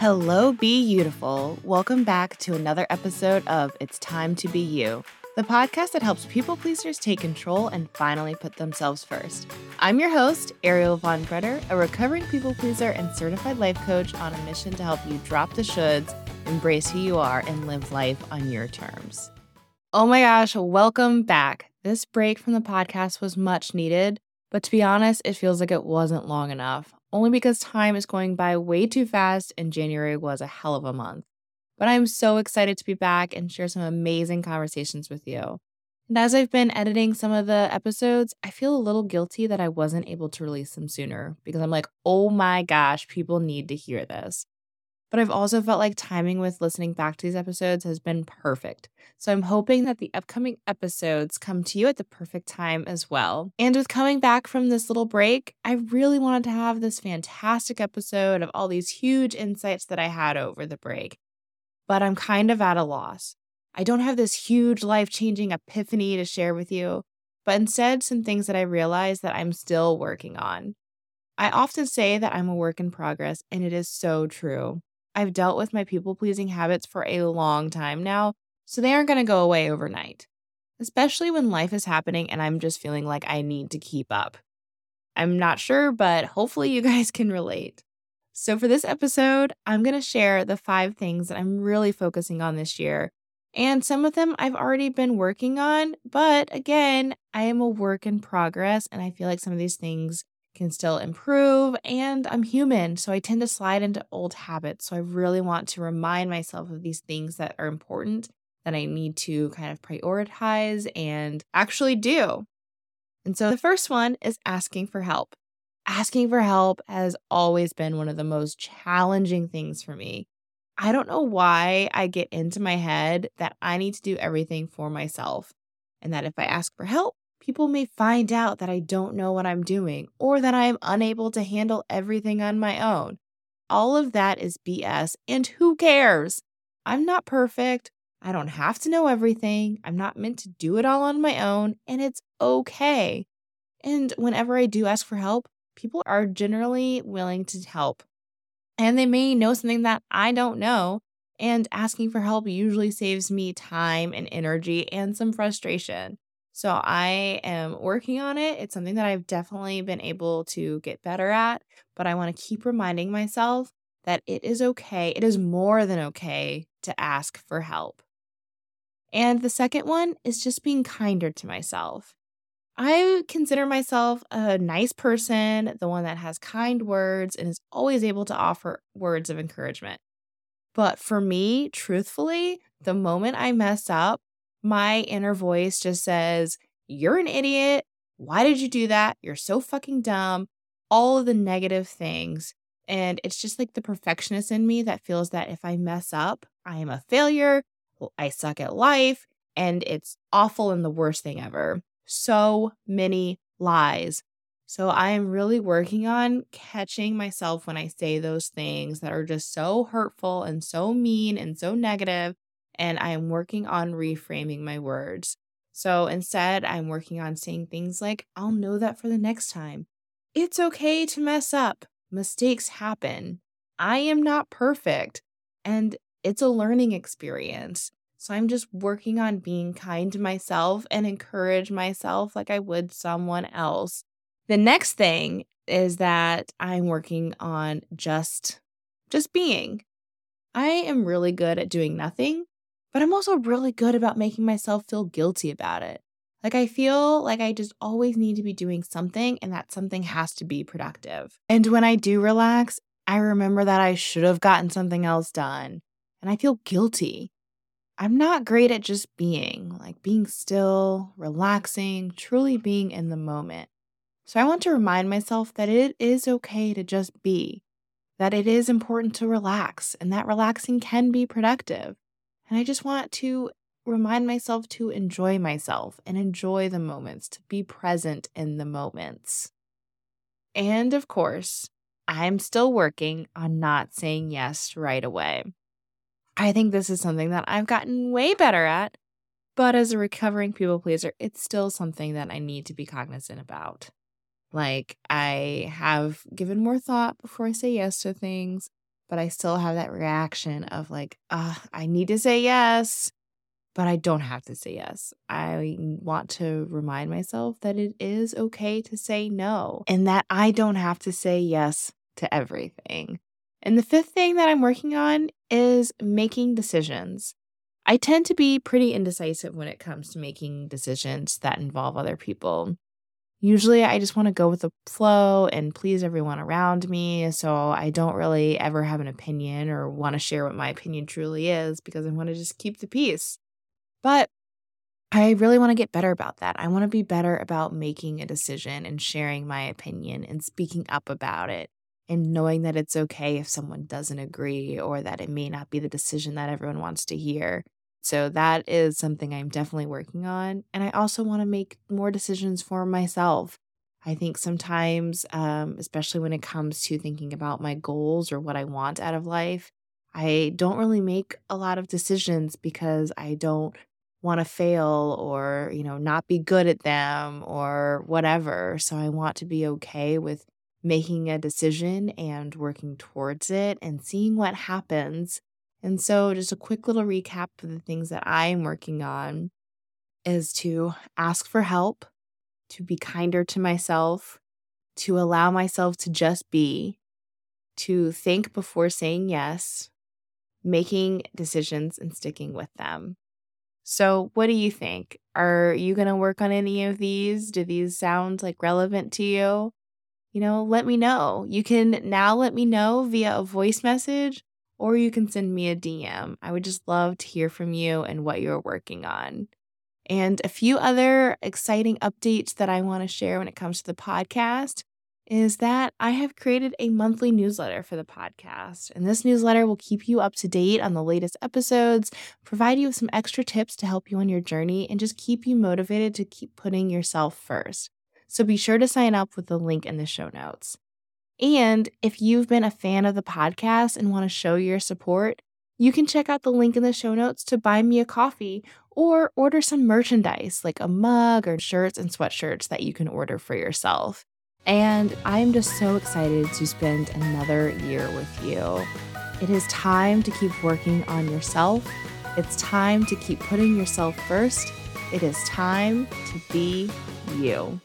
Hello, Be Beautiful. Welcome back to another episode of It's Time to Be You, the podcast that helps people pleasers take control and finally put themselves first. I'm your host, Ariel Von Bretter, a recovering people pleaser and certified life coach on a mission to help you drop the shoulds, embrace who you are, and live life on your terms. Oh my gosh, welcome back. This break from the podcast was much needed, but to be honest, it feels like it wasn't long enough only because time is going by way too fast and January was a hell of a month. But I'm so excited to be back and share some amazing conversations with you. And as I've been editing some of the episodes, I feel a little guilty that I wasn't able to release them sooner because I'm like, oh my gosh, people need to hear this but I've also felt like timing with listening back to these episodes has been perfect. So I'm hoping that the upcoming episodes come to you at the perfect time as well. And with coming back from this little break, I really wanted to have this fantastic episode of all these huge insights that I had over the break. But I'm kind of at a loss. I don't have this huge life changing epiphany to share with you, but instead, some things that I realized that I'm still working on. I often say that I'm a work in progress, and it is so true. I've dealt with my people pleasing habits for a long time now, so they aren't going to go away overnight, especially when life is happening and I'm just feeling like I need to keep up. I'm not sure, but hopefully you guys can relate. So, for this episode, I'm going to share the five things that I'm really focusing on this year. And some of them I've already been working on, but again, I am a work in progress. And I feel like some of these things can still improve and I'm human, so I tend to slide into old habits. So I really want to remind myself of these things that are important that I need to kind of prioritize and actually do. And so the first one is asking for help. Asking for help has always been one of the most challenging things for me. I don't know why I get into my head that I need to do everything for myself and that if I ask for help, people may find out that I don't know what I'm doing or that I am unable to handle everything on my own. All of that is BS, and who cares? I'm not perfect. I don't have to know everything. I'm not meant to do it all on my own, and it's okay. And whenever I do ask for help, people are generally willing to help. And they may know something that I don't know, and asking for help usually saves me time and energy and some frustration. So I am working on it. It's something that I've definitely been able to get better at, but I want to keep reminding myself that it is okay. It is more than okay to ask for help. And the second one is just being kinder to myself. I consider myself a nice person, the one that has kind words and is always able to offer words of encouragement. But for me, truthfully, the moment I mess up, my inner voice just says, You're an idiot. Why did you do that? You're so fucking dumb. All of the negative things. And it's just like the perfectionist in me that feels that if I mess up, I am a failure. I suck at life. And it's awful and the worst thing ever. So many lies. So I am really working on catching myself when I say those things that are just so hurtful and so mean and so negative and I am working on reframing my words. So instead, I'm working on saying things like, I'll know that for the next time. It's okay to mess up. Mistakes happen. I am not perfect. And it's a learning experience. So I'm just working on being kind to myself and encourage myself like I would someone else. The next thing is that I'm working on just just being. I am really good at doing nothing but I'm also really good about making myself feel guilty about it. Like, I feel like I just always need to be doing something, and that something has to be productive. And when I do relax, I remember that I should have gotten something else done, and I feel guilty. I'm not great at just being, like being still, relaxing, truly being in the moment. So I want to remind myself that it is okay to just be, that it is important to relax, and that relaxing can be productive. And I just want to remind myself to enjoy myself and enjoy the moments, to be present in the moments. And of course, I'm still working on not saying yes right away. I think this is something that I've gotten way better at, but as a recovering people pleaser, it's still something that I need to be cognizant about. Like, I have given more thought before I say yes to things, but I still have that reaction of like, I need to say yes, but I don't have to say yes. I want to remind myself that it is okay to say no and that I don't have to say yes to everything. And the fifth thing that I'm working on is making decisions. I tend to be pretty indecisive when it comes to making decisions that involve other people. Usually, I just want to go with the flow and please everyone around me. So I don't really ever have an opinion or want to share what my opinion truly is because I want to just keep the peace. But I really want to get better about that. I want to be better about making a decision and sharing my opinion and speaking up about it and knowing that it's okay if someone doesn't agree or that it may not be the decision that everyone wants to hear. So that is something I'm definitely working on. And I also want to make more decisions for myself. I think sometimes, um, especially when it comes to thinking about my goals or what I want out of life, I don't really make a lot of decisions because I don't want to fail or, you know, not be good at them or whatever. So I want to be okay with making a decision and working towards it and seeing what happens and so, just a quick little recap of the things that I'm working on is to ask for help, to be kinder to myself, to allow myself to just be, to think before saying yes, making decisions and sticking with them. So, what do you think? Are you going to work on any of these? Do these sound like relevant to you? You know, let me know. You can now let me know via a voice message or you can send me a DM. I would just love to hear from you and what you're working on. And a few other exciting updates that I want to share when it comes to the podcast is that I have created a monthly newsletter for the podcast. And this newsletter will keep you up to date on the latest episodes, provide you with some extra tips to help you on your journey, and just keep you motivated to keep putting yourself first. So be sure to sign up with the link in the show notes. And if you've been a fan of the podcast and want to show your support, you can check out the link in the show notes to buy me a coffee or order some merchandise like a mug or shirts and sweatshirts that you can order for yourself. And I'm just so excited to spend another year with you. It is time to keep working on yourself. It's time to keep putting yourself first. It is time to be you.